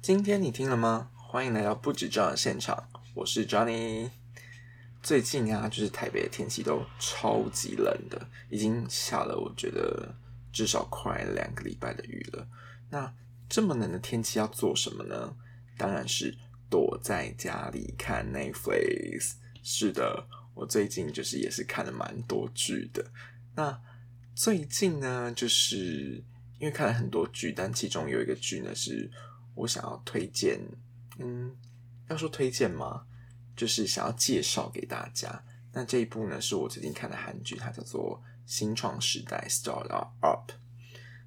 今天你听了吗？欢迎来到不止这样的现场，我是 Johnny。最近啊，就是台北的天气都超级冷的，已经下了我觉得至少快两个礼拜的雨了。那这么冷的天气要做什么呢？当然是躲在家里看 Netflix。是的，我最近就是也是看了蛮多剧的。那最近呢，就是因为看了很多剧，但其中有一个剧呢，是我想要推荐。嗯，要说推荐吗？就是想要介绍给大家。那这一部呢，是我最近看的韩剧，它叫做《新创时代》（Start Up）。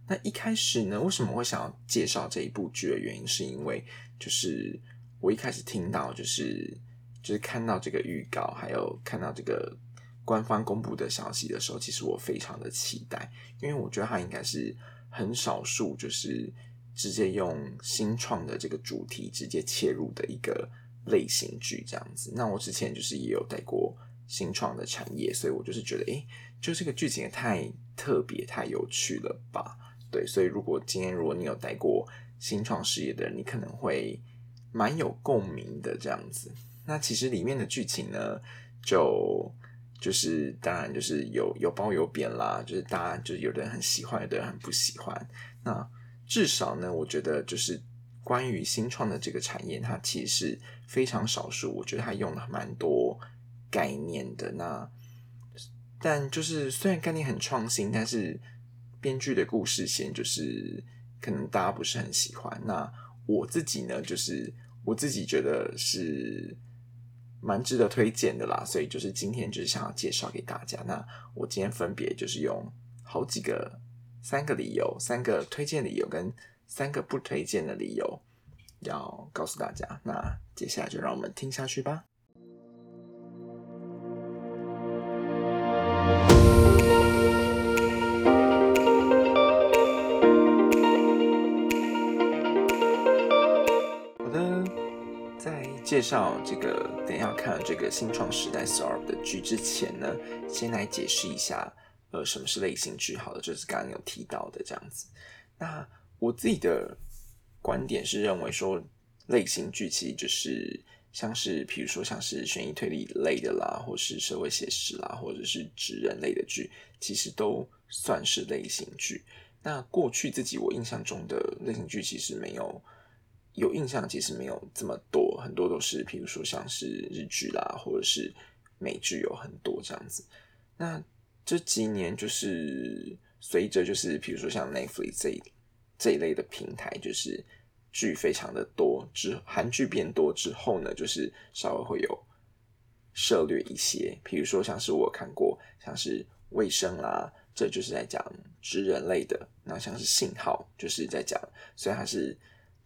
那一开始呢，为什么会想要介绍这一部剧的原因，是因为就是我一开始听到，就是就是看到这个预告，还有看到这个官方公布的消息的时候，其实我非常的期待，因为我觉得它应该是很少数，就是直接用新创的这个主题直接切入的一个。类型剧这样子，那我之前就是也有带过新创的产业，所以我就是觉得，哎，就这个剧情也太特别、太有趣了吧？对，所以如果今天如果你有带过新创事业的人，你可能会蛮有共鸣的这样子。那其实里面的剧情呢，就就是当然就是有有褒有贬啦，就是大家就是有的人很喜欢，有的人很不喜欢。那至少呢，我觉得就是。关于新创的这个产业，它其实非常少数。我觉得它用了蛮多概念的。那但就是虽然概念很创新，但是编剧的故事线就是可能大家不是很喜欢。那我自己呢，就是我自己觉得是蛮值得推荐的啦。所以就是今天就是想要介绍给大家。那我今天分别就是用好几个三个理由，三个推荐理由跟。三个不推荐的理由要告诉大家，那接下来就让我们听下去吧。好的，在介绍这个等下看这个新创时代 SAR 的剧之前呢，先来解释一下，呃，什么是类型剧？好的，就是刚刚有提到的这样子，那。我自己的观点是认为说，类型剧其实就是像是，比如说像是悬疑推理类的啦，或是社会写实啦，或者是职人类的剧，其实都算是类型剧。那过去自己我印象中的类型剧，其实没有有印象，其实没有这么多，很多都是，比如说像是日剧啦，或者是美剧有很多这样子。那这几年就是随着就是比如说像 Netflix 这一。这一类的平台就是剧非常的多，之韩剧变多之后呢，就是稍微会有涉略一些，比如说像是我看过像是卫生啦，这就是在讲职人类的；那像是信号，就是在讲虽然它是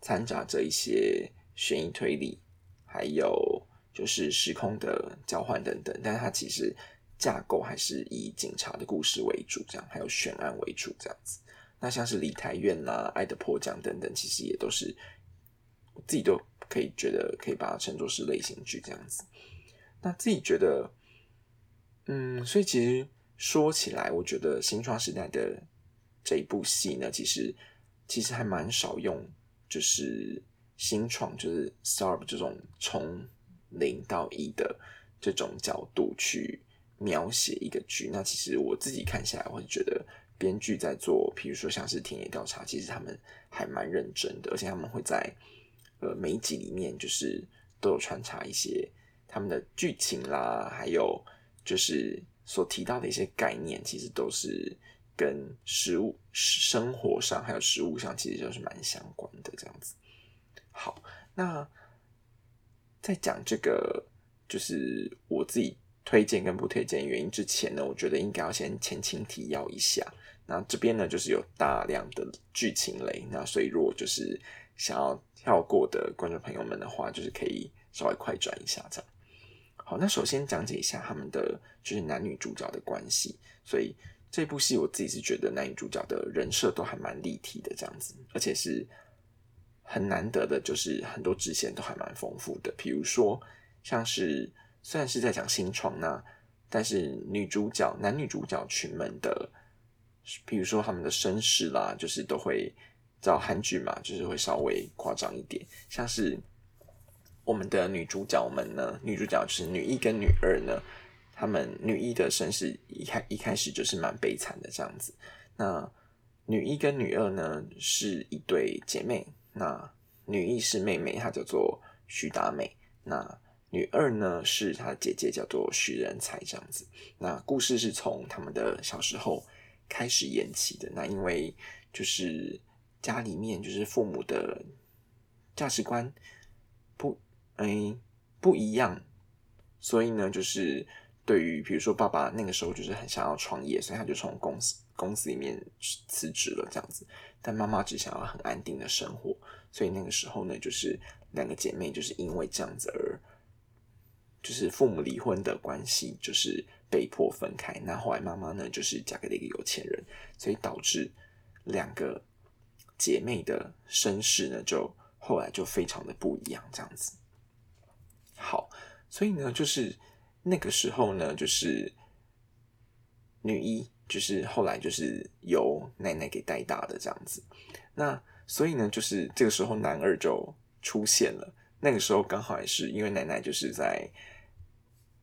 掺杂着一些悬疑推理，还有就是时空的交换等等，但是它其实架构还是以警察的故事为主，这样还有悬案为主这样子。那像是《梨台院》啦，《爱的迫降》等等，其实也都是我自己都可以觉得可以把它称作是类型剧这样子。那自己觉得，嗯，所以其实说起来，我觉得《新创时代》的这一部戏呢，其实其实还蛮少用，就是新创，就是 start 这种从零到一的这种角度去描写一个剧。那其实我自己看下来，我会觉得。编剧在做，比如说像是田野调查，其实他们还蛮认真的，而且他们会在呃每一集里面就是都有穿插一些他们的剧情啦，还有就是所提到的一些概念，其实都是跟食物生活上还有食物上其实就是蛮相关的这样子。好，那在讲这个就是我自己推荐跟不推荐原因之前呢，我觉得应该要先前情提要一下。那这边呢，就是有大量的剧情类，那所以如果就是想要跳过的观众朋友们的话，就是可以稍微快转一下这样。好，那首先讲解一下他们的就是男女主角的关系。所以这部戏我自己是觉得男女主角的人设都还蛮立体的这样子，而且是很难得的，就是很多支线都还蛮丰富的。比如说像是虽然是在讲新创那，但是女主角男女主角群们的。比如说他们的身世啦，就是都会找韩剧嘛，就是会稍微夸张一点，像是我们的女主角们呢，女主角就是女一跟女二呢，她们女一的身世一开一开始就是蛮悲惨的这样子。那女一跟女二呢是一对姐妹，那女一是妹妹，她叫做徐达美，那女二呢是她的姐姐，叫做徐仁才这样子。那故事是从他们的小时候开始演起的，那因为就是。家里面就是父母的价值观不哎不一样，所以呢，就是对于比如说爸爸那个时候就是很想要创业，所以他就从公司公司里面辞职了这样子。但妈妈只想要很安定的生活，所以那个时候呢，就是两个姐妹就是因为这样子而就是父母离婚的关系，就是被迫分开。那后来妈妈呢，就是嫁给了一个有钱人，所以导致两个。姐妹的身世呢，就后来就非常的不一样，这样子。好，所以呢，就是那个时候呢，就是女一，就是后来就是由奶奶给带大的这样子。那所以呢，就是这个时候男二就出现了。那个时候刚好也是因为奶奶就是在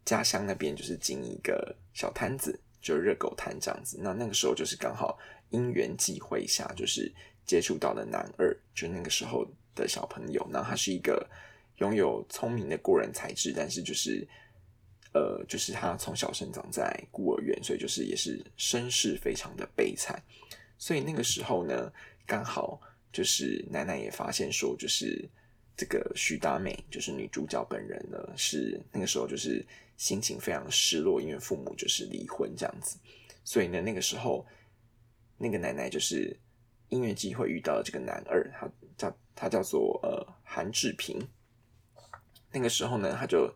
家乡那边就是经营一个小摊子，就热狗摊这样子。那那个时候就是刚好因缘际会下，就是。接触到的男二，就那个时候的小朋友，然后他是一个拥有聪明的过人才智，但是就是呃，就是他从小生长在孤儿院，所以就是也是身世非常的悲惨。所以那个时候呢，刚好就是奶奶也发现说，就是这个徐大美，就是女主角本人呢，是那个时候就是心情非常失落，因为父母就是离婚这样子。所以呢，那个时候那个奶奶就是。音乐机会遇到了这个男二，他叫他叫做呃韩志平。那个时候呢，他就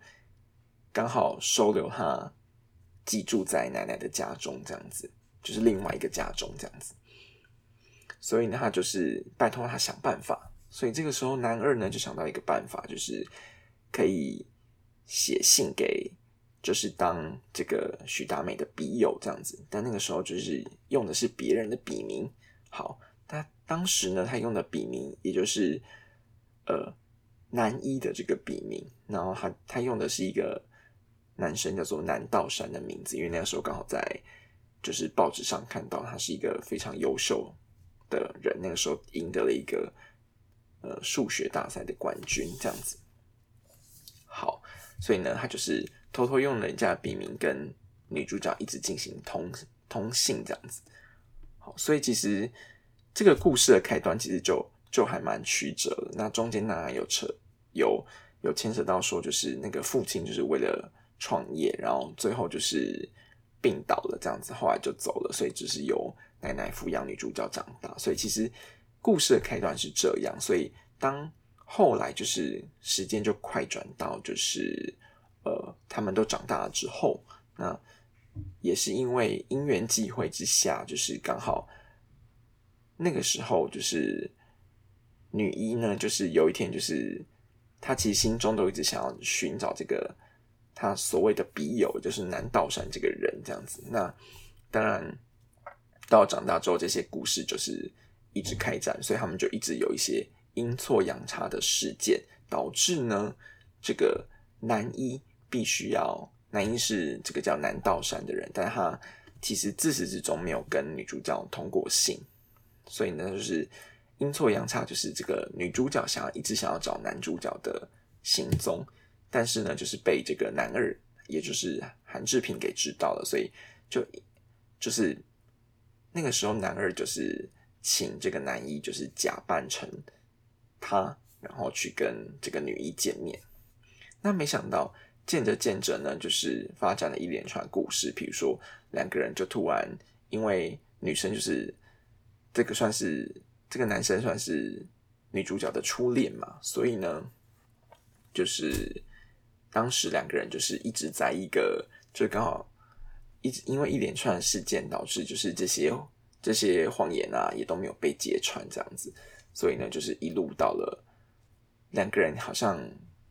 刚好收留他寄住在奶奶的家中，这样子就是另外一个家中这样子。所以呢，他就是拜托他想办法。所以这个时候，男二呢就想到一个办法，就是可以写信给，就是当这个徐达美的笔友这样子。但那个时候就是用的是别人的笔名，好。他当时呢，他用的笔名也就是呃南一的这个笔名，然后他他用的是一个男生叫做南道山的名字，因为那个时候刚好在就是报纸上看到他是一个非常优秀的人，那个时候赢得了一个呃数学大赛的冠军，这样子。好，所以呢，他就是偷偷用人家笔名跟女主角一直进行通通信，这样子。好，所以其实。这个故事的开端其实就就还蛮曲折的，那中间当然有扯有有牵扯到说，就是那个父亲就是为了创业，然后最后就是病倒了这样子，后来就走了，所以只是由奶奶抚养女主角长大。所以其实故事的开端是这样，所以当后来就是时间就快转到就是呃他们都长大了之后，那也是因为因缘际会之下，就是刚好。那个时候，就是女一呢，就是有一天，就是她其实心中都一直想要寻找这个她所谓的笔友，就是南道山这个人这样子。那当然，到长大之后，这些故事就是一直开展，所以他们就一直有一些阴错阳差的事件，导致呢，这个男一必须要男一是这个叫南道山的人，但他其实自始至终没有跟女主角通过信。所以呢，就是阴错阳差，就是这个女主角想要一直想要找男主角的行踪，但是呢，就是被这个男二，也就是韩志平给知道了，所以就就是那个时候，男二就是请这个男一，就是假扮成他，然后去跟这个女一见面。那没想到见着见着呢，就是发展了一连串故事，比如说两个人就突然因为女生就是。这个算是这个男生算是女主角的初恋嘛，所以呢，就是当时两个人就是一直在一个，就刚好一直因为一连串事件导致，就是这些这些谎言啊也都没有被揭穿这样子，所以呢，就是一路到了两个人好像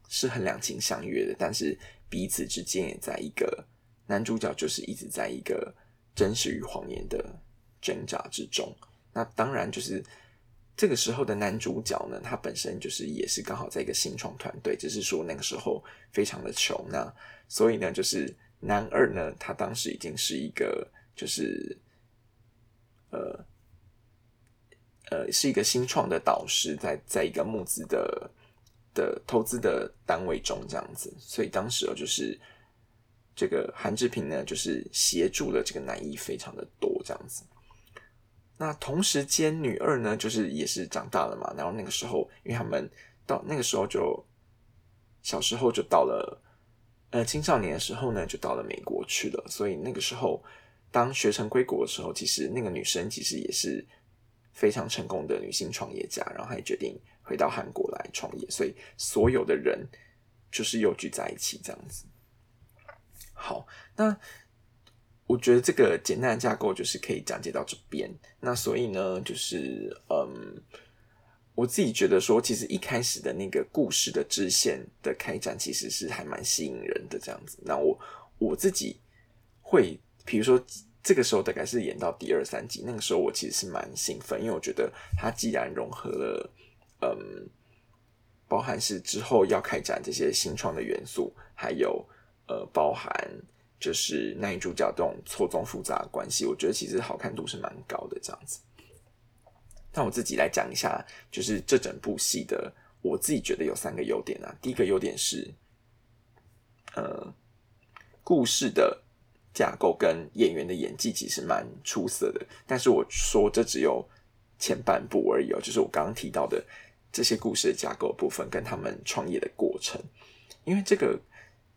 是很两情相悦的，但是彼此之间也在一个男主角就是一直在一个真实与谎言的挣扎之中。那当然就是这个时候的男主角呢，他本身就是也是刚好在一个新创团队，只是说那个时候非常的穷，那所以呢，就是男二呢，他当时已经是一个就是呃呃是一个新创的导师，在在一个募资的的投资的单位中这样子，所以当时哦就是这个韩志平呢，就是协助了这个男一非常的多这样子。那同时间，女二呢，就是也是长大了嘛。然后那个时候，因为他们到那个时候就小时候就到了，呃，青少年的时候呢，就到了美国去了。所以那个时候，当学成归国的时候，其实那个女生其实也是非常成功的女性创业家。然后她决定回到韩国来创业。所以所有的人就是又聚在一起这样子。好，那。我觉得这个简单的架构就是可以讲解到这边。那所以呢，就是嗯，我自己觉得说，其实一开始的那个故事的支线的开展，其实是还蛮吸引人的这样子。那我我自己会，比如说这个时候大概是演到第二三集，那个时候我其实是蛮兴奋，因为我觉得它既然融合了嗯，包含是之后要开展这些新创的元素，还有呃，包含。就是男女主角这种错综复杂的关系，我觉得其实好看度是蛮高的这样子。那我自己来讲一下，就是这整部戏的，我自己觉得有三个优点啊。第一个优点是，呃，故事的架构跟演员的演技其实蛮出色的。但是我说这只有前半部而已哦，就是我刚刚提到的这些故事的架构部分跟他们创业的过程，因为这个。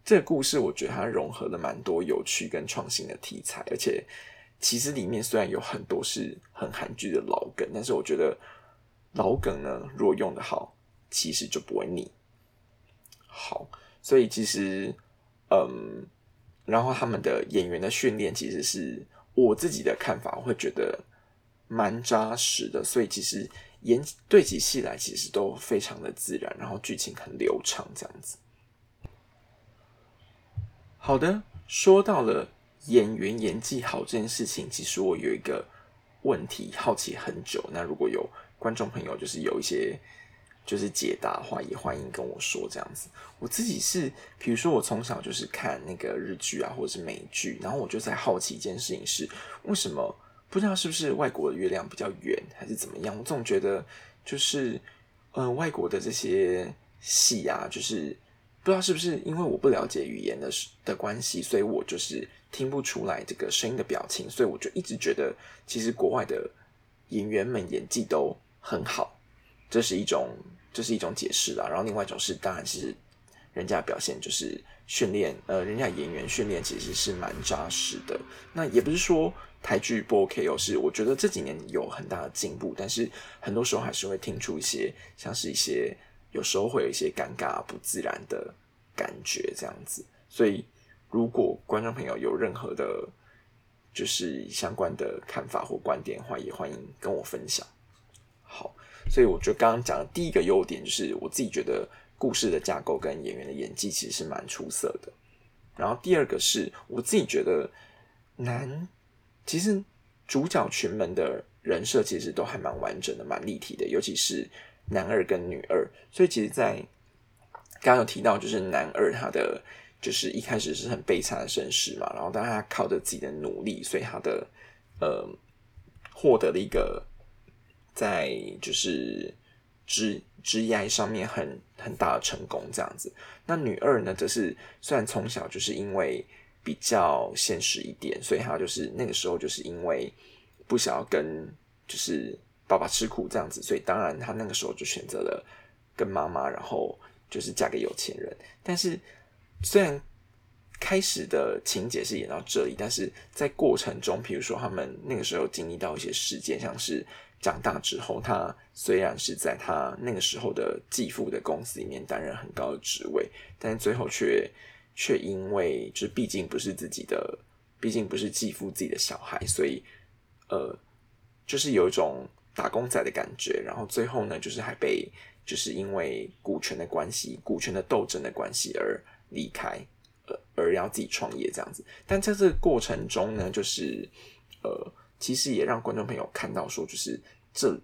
这个故事我觉得它融合了蛮多有趣跟创新的题材，而且其实里面虽然有很多是很韩剧的老梗，但是我觉得老梗呢，如果用的好，其实就不会腻。好，所以其实嗯，然后他们的演员的训练，其实是我自己的看法，我会觉得蛮扎实的。所以其实演对起戏来，其实都非常的自然，然后剧情很流畅，这样子。好的，说到了演员演技好这件事情，其实我有一个问题好奇很久。那如果有观众朋友就是有一些就是解答的话，也欢迎跟我说这样子。我自己是，比如说我从小就是看那个日剧啊，或者是美剧，然后我就在好奇一件事情是，为什么不知道是不是外国的月亮比较圆，还是怎么样？我总觉得就是呃，外国的这些戏啊，就是。不知道是不是因为我不了解语言的的关系，所以我就是听不出来这个声音的表情，所以我就一直觉得其实国外的演员们演技都很好，这是一种这是一种解释啦。然后另外一种是，当然是人家表现就是训练，呃，人家演员训练其实是蛮扎实的。那也不是说台剧不 OK 哦，是我觉得这几年有很大的进步，但是很多时候还是会听出一些像是一些。有时候会有一些尴尬、不自然的感觉，这样子。所以，如果观众朋友有任何的，就是相关的看法或观点的话，也欢迎跟我分享。好，所以我觉得刚刚讲的第一个优点，就是我自己觉得故事的架构跟演员的演技其实是蛮出色的。然后第二个是我自己觉得男，其实主角群们的人设其实都还蛮完整的、蛮立体的，尤其是。男二跟女二，所以其实，在刚刚有提到，就是男二他的就是一开始是很悲惨的身世嘛，然后但他靠着自己的努力，所以他的呃获得了一个在就是职职业上面很很大的成功这样子。那女二呢，则是虽然从小就是因为比较现实一点，所以他就是那个时候就是因为不想要跟就是。爸爸吃苦这样子，所以当然他那个时候就选择了跟妈妈，然后就是嫁给有钱人。但是虽然开始的情节是演到这里，但是在过程中，比如说他们那个时候经历到一些事件，像是长大之后，他虽然是在他那个时候的继父的公司里面担任很高的职位，但最后却却因为就是毕竟不是自己的，毕竟不是继父自己的小孩，所以呃，就是有一种。打工仔的感觉，然后最后呢，就是还被就是因为股权的关系、股权的斗争的关系而离开，呃，而要自己创业这样子。但在这个过程中呢，就是呃，其实也让观众朋友看到说，就是这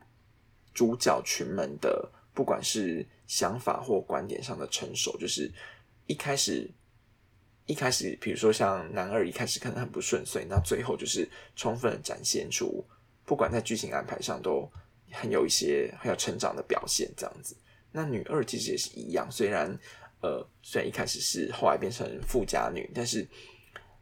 主角群们的不管是想法或观点上的成熟，就是一开始一开始，比如说像男二一开始可能很不顺遂，那最后就是充分展现出，不管在剧情安排上都很有一些很有成长的表现，这样子。那女二其实也是一样，虽然呃虽然一开始是后来变成富家女，但是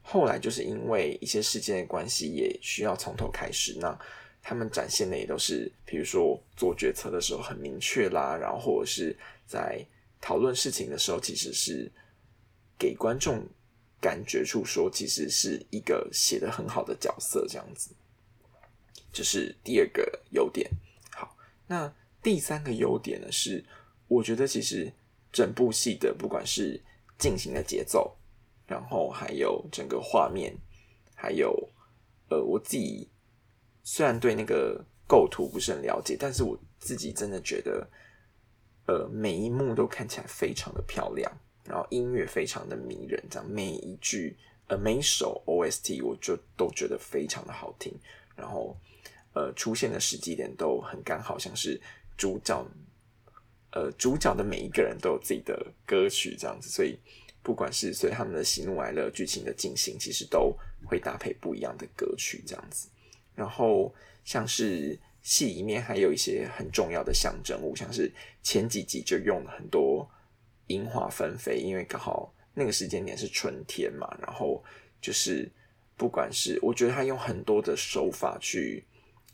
后来就是因为一些事件的关系，也需要从头开始。那他们展现的也都是，比如说做决策的时候很明确啦，然后或者是在讨论事情的时候，其实是给观众感觉出说，其实是一个写的很好的角色这样子。这是第二个优点。好，那第三个优点呢是，我觉得其实整部戏的不管是进行的节奏，然后还有整个画面，还有呃我自己。虽然对那个构图不是很了解，但是我自己真的觉得，呃，每一幕都看起来非常的漂亮，然后音乐非常的迷人，这样每一句呃每一首 OST 我就都觉得非常的好听，然后呃出现的时机点都很刚好，像是主角呃主角的每一个人都有自己的歌曲这样子，所以不管是随他们的喜怒哀乐剧情的进行，其实都会搭配不一样的歌曲这样子。然后像是戏里面还有一些很重要的象征物，像是前几集就用了很多樱花纷飞，因为刚好那个时间点是春天嘛。然后就是不管是我觉得他用很多的手法去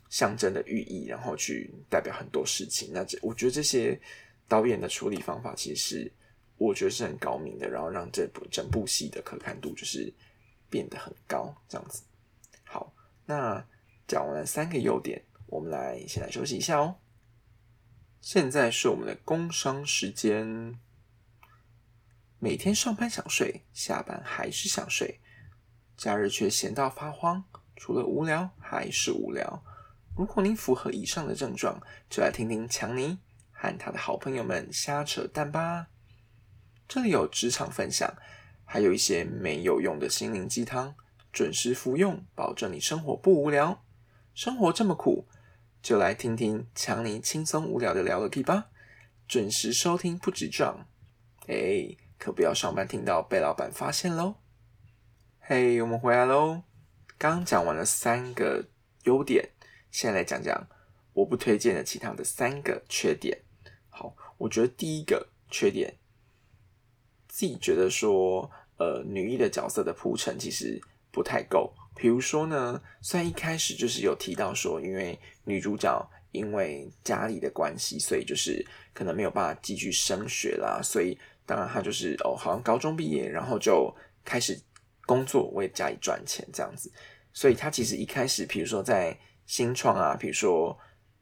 象征的寓意，然后去代表很多事情。那这我觉得这些导演的处理方法其实我觉得是很高明的，然后让这部整部戏的可看度就是变得很高。这样子，好，那。讲完了三个优点，我们来先来休息一下哦。现在是我们的工商时间。每天上班想睡，下班还是想睡，假日却闲到发慌，除了无聊还是无聊。如果您符合以上的症状，就来听听强尼和他的好朋友们瞎扯淡吧。这里有职场分享，还有一些没有用的心灵鸡汤，准时服用，保证你生活不无聊。生活这么苦，就来听听强尼轻松无聊的聊个屁吧！准时收听不止赚，哎，可不要上班听到被老板发现喽！嘿，我们回来喽！刚讲完了三个优点，现在来讲讲我不推荐的其他的三个缺点。好，我觉得第一个缺点，自己觉得说，呃，女一的角色的铺陈其实不太够。比如说呢，虽然一开始就是有提到说，因为女主角因为家里的关系，所以就是可能没有办法继续升学啦，所以当然她就是哦，好像高中毕业，然后就开始工作为家里赚钱这样子。所以她其实一开始，比如说在新创啊，比如说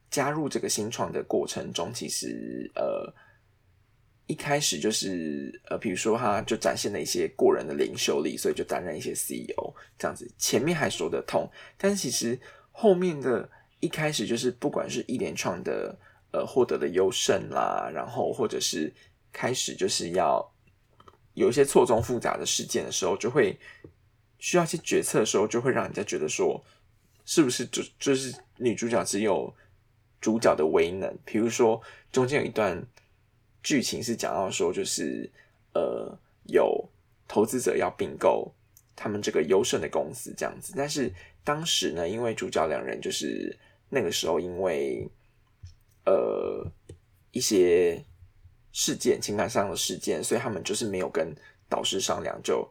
加入这个新创的过程中，其实呃。一开始就是呃，比如说他就展现了一些过人的领袖力，所以就担任一些 CEO 这样子。前面还说得通，但其实后面的一开始就是不管是一连串的呃获得的优胜啦，然后或者是开始就是要有一些错综复杂的事件的时候，就会需要去决策的时候，就会让人家觉得说，是不是就就是女主角只有主角的威能？比如说中间有一段。剧情是讲到说，就是呃，有投资者要并购他们这个优胜的公司这样子，但是当时呢，因为主角两人就是那个时候因为呃一些事件情感上的事件，所以他们就是没有跟导师商量，就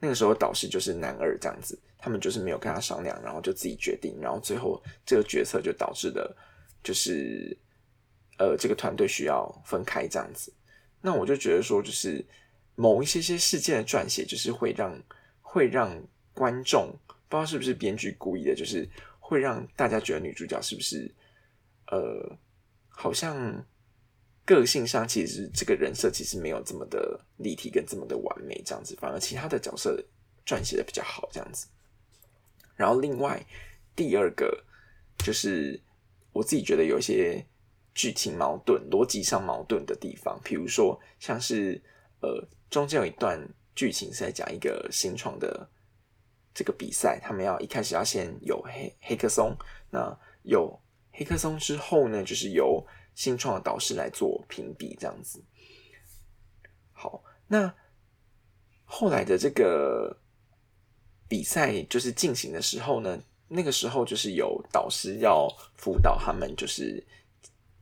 那个时候导师就是男二这样子，他们就是没有跟他商量，然后就自己决定，然后最后这个决策就导致的，就是。呃，这个团队需要分开这样子，那我就觉得说，就是某一些些事件的撰写，就是会让会让观众不知道是不是编剧故意的，就是会让大家觉得女主角是不是呃，好像个性上其实这个人设其实没有这么的立体跟这么的完美这样子，反而其他的角色撰写的比较好这样子。然后另外第二个就是我自己觉得有一些。剧情矛盾、逻辑上矛盾的地方，比如说像是呃，中间有一段剧情是在讲一个新创的这个比赛，他们要一开始要先有黑黑客松，那有黑客松之后呢，就是由新创的导师来做评比，这样子。好，那后来的这个比赛就是进行的时候呢，那个时候就是有导师要辅导他们，就是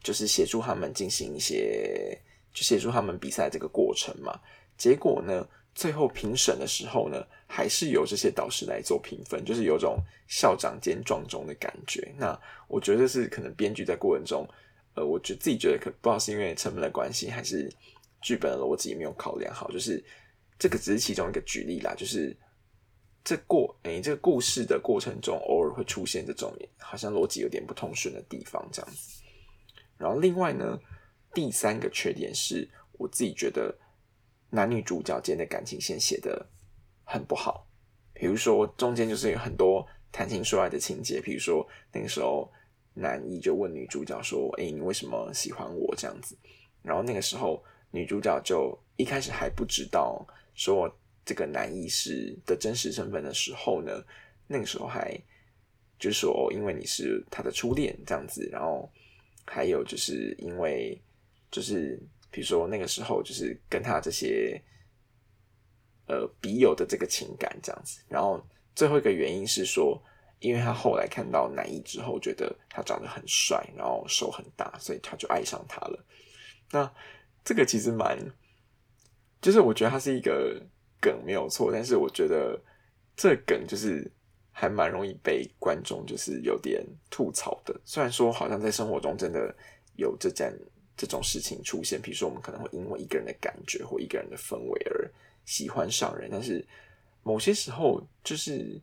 就是协助他们进行一些，就协助他们比赛这个过程嘛。结果呢，最后评审的时候呢，还是由这些导师来做评分，就是有种校长兼壮中的感觉。那我觉得是可能编剧在过程中。呃，我觉自己觉得可不知道是因为成本的关系，还是剧本的逻辑没有考量好，就是这个只是其中一个举例啦。就是这过诶，这个故事的过程中，偶尔会出现这种好像逻辑有点不通顺的地方，这样子。然后另外呢，第三个缺点是我自己觉得男女主角间的感情线写的很不好，比如说中间就是有很多谈情说爱的情节，比如说那个时候。男一就问女主角说：“哎，你为什么喜欢我？”这样子，然后那个时候女主角就一开始还不知道说这个男一是的真实身份的时候呢，那个时候还就是说因为你是他的初恋这样子，然后还有就是因为就是比如说那个时候就是跟他这些呃笔友的这个情感这样子，然后最后一个原因是说。因为他后来看到男一之后，觉得他长得很帅，然后手很大，所以他就爱上他了。那这个其实蛮，就是我觉得他是一个梗没有错，但是我觉得这梗就是还蛮容易被观众就是有点吐槽的。虽然说好像在生活中真的有这件这种事情出现，比如说我们可能会因为一个人的感觉或一个人的氛围而喜欢上人，但是某些时候就是。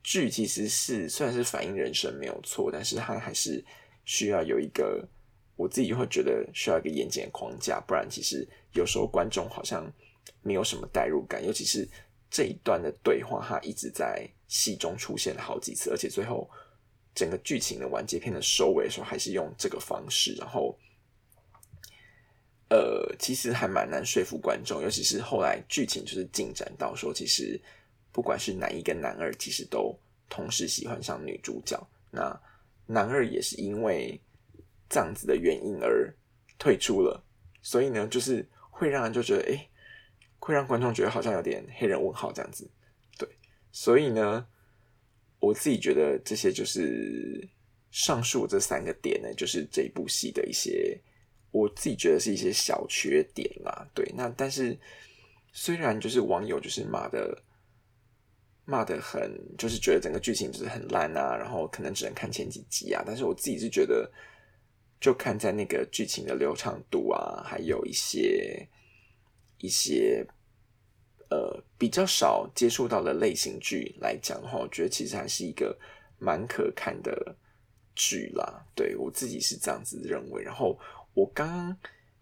剧其实是虽然是反映人生没有错，但是它还是需要有一个我自己会觉得需要一个严谨的框架，不然其实有时候观众好像没有什么代入感，尤其是这一段的对话，它一直在戏中出现了好几次，而且最后整个剧情的完结篇的收尾的时候，还是用这个方式，然后呃，其实还蛮难说服观众，尤其是后来剧情就是进展到说，其实。不管是男一跟男二，其实都同时喜欢上女主角。那男二也是因为这样子的原因而退出了，所以呢，就是会让人就觉得，哎，会让观众觉得好像有点黑人问号这样子。所以呢，我自己觉得这些就是上述这三个点呢，就是这部戏的一些，我自己觉得是一些小缺点啦。对，那但是虽然就是网友就是骂的。骂的很，就是觉得整个剧情就是很烂啊，然后可能只能看前几集啊。但是我自己是觉得，就看在那个剧情的流畅度啊，还有一些一些呃比较少接触到的类型剧来讲的话，我觉得其实还是一个蛮可看的剧啦。对我自己是这样子认为。然后我刚刚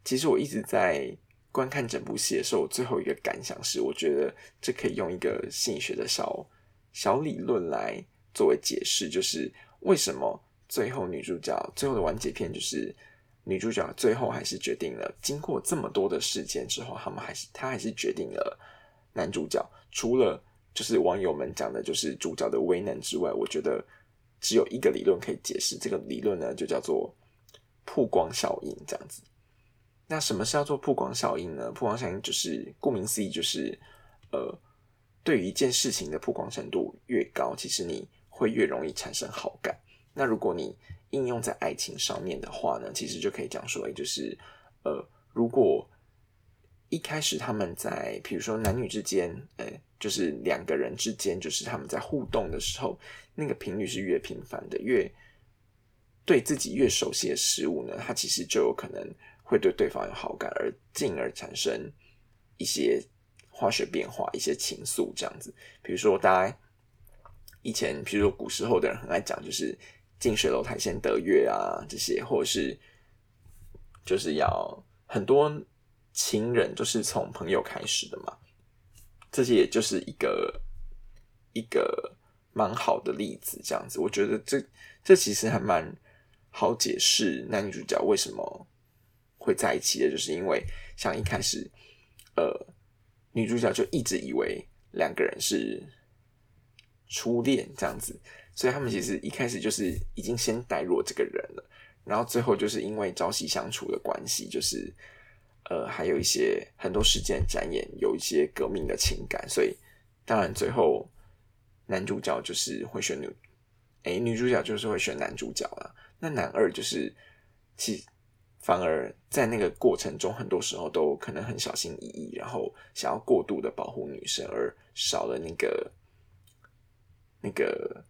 其实我一直在。观看整部戏的时候，我最后一个感想是，我觉得这可以用一个心理学的小小理论来作为解释，就是为什么最后女主角最后的完结篇，就是女主角最后还是决定了，经过这么多的事件之后，他们还是她还是决定了男主角。除了就是网友们讲的，就是主角的威能之外，我觉得只有一个理论可以解释，这个理论呢就叫做曝光效应，这样子。那什么是叫做曝光效应呢？曝光效应就是顾名思义，就是呃，对于一件事情的曝光程度越高，其实你会越容易产生好感。那如果你应用在爱情上面的话呢，其实就可以讲说，就是呃，如果一开始他们在，比如说男女之间，呃，就是两个人之间，就是他们在互动的时候，那个频率是越频繁的，越对自己越熟悉的事物呢，它其实就有可能。会对对方有好感，而进而产生一些化学变化、一些情愫这样子。比如说，大家以前，比如说古时候的人很爱讲，就是近水楼台先得月啊，这些，或者是就是要很多情人就是从朋友开始的嘛。这些也就是一个一个蛮好的例子，这样子。我觉得这这其实还蛮好解释男女主角为什么。会在一起的，就是因为像一开始，呃，女主角就一直以为两个人是初恋这样子，所以他们其实一开始就是已经先带入这个人了，然后最后就是因为朝夕相处的关系，就是呃还有一些很多事件展演，有一些革命的情感，所以当然最后男主角就是会选女，哎女主角就是会选男主角了，那男二就是其反而在那个过程中，很多时候都可能很小心翼翼，然后想要过度的保护女生，而少了那个那个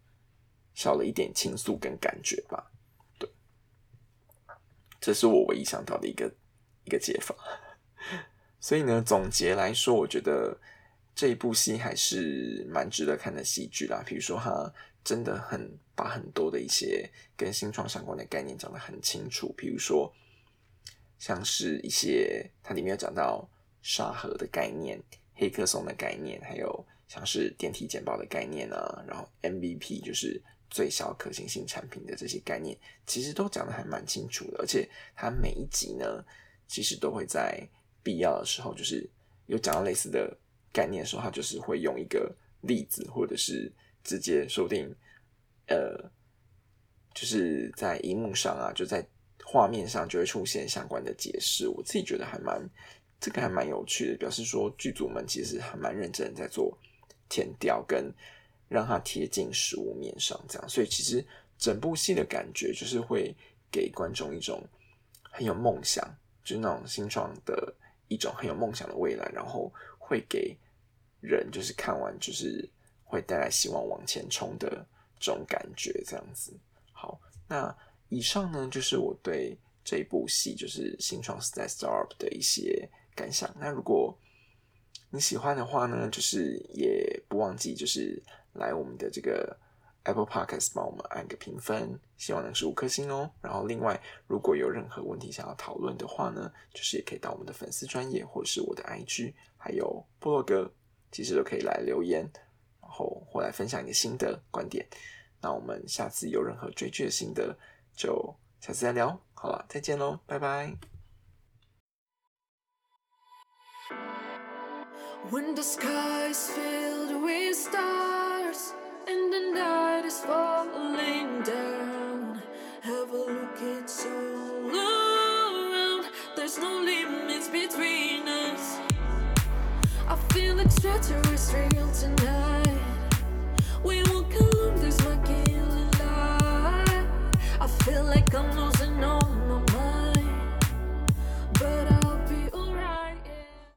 少了一点倾诉跟感觉吧。对，这是我唯一想到的一个一个解法。所以呢，总结来说，我觉得这一部戏还是蛮值得看的戏剧啦。比如说，它真的很把很多的一些跟新创相关的概念讲得很清楚，比如说。像是一些它里面有讲到沙盒的概念、黑客松的概念，还有像是电梯简报的概念啊，然后 MVP 就是最小可行性产品的这些概念，其实都讲的还蛮清楚的。而且它每一集呢，其实都会在必要的时候，就是有讲到类似的概念的时候，它就是会用一个例子，或者是直接说不定，呃，就是在荧幕上啊，就在。画面上就会出现相关的解释，我自己觉得还蛮这个还蛮有趣的，表示说剧组们其实还蛮认真在做填调跟让它贴近实物面上，这样，所以其实整部戏的感觉就是会给观众一种很有梦想，就是那种新创的一种很有梦想的未来，然后会给人就是看完就是会带来希望往前冲的这种感觉，这样子。好，那。以上呢，就是我对这一部戏，就是《新创时代 Startup》的一些感想。那如果你喜欢的话呢，就是也不忘记，就是来我们的这个 Apple Podcast 帮我们按个评分，希望能是五颗星哦。然后另外，如果有任何问题想要讨论的话呢，就是也可以到我们的粉丝专业，或者是我的 IG，还有部落格，其实都可以来留言，然后或来分享你的心得观点。那我们下次有任何追剧的心得。就下次再聊，好了，再见喽，拜拜。When the sky is filled with stars The night is falling down. Have a look, it's all around. There's no limits between us. I feel it's treacherous real tonight. We walk along this muggy light. I feel like I'm losing.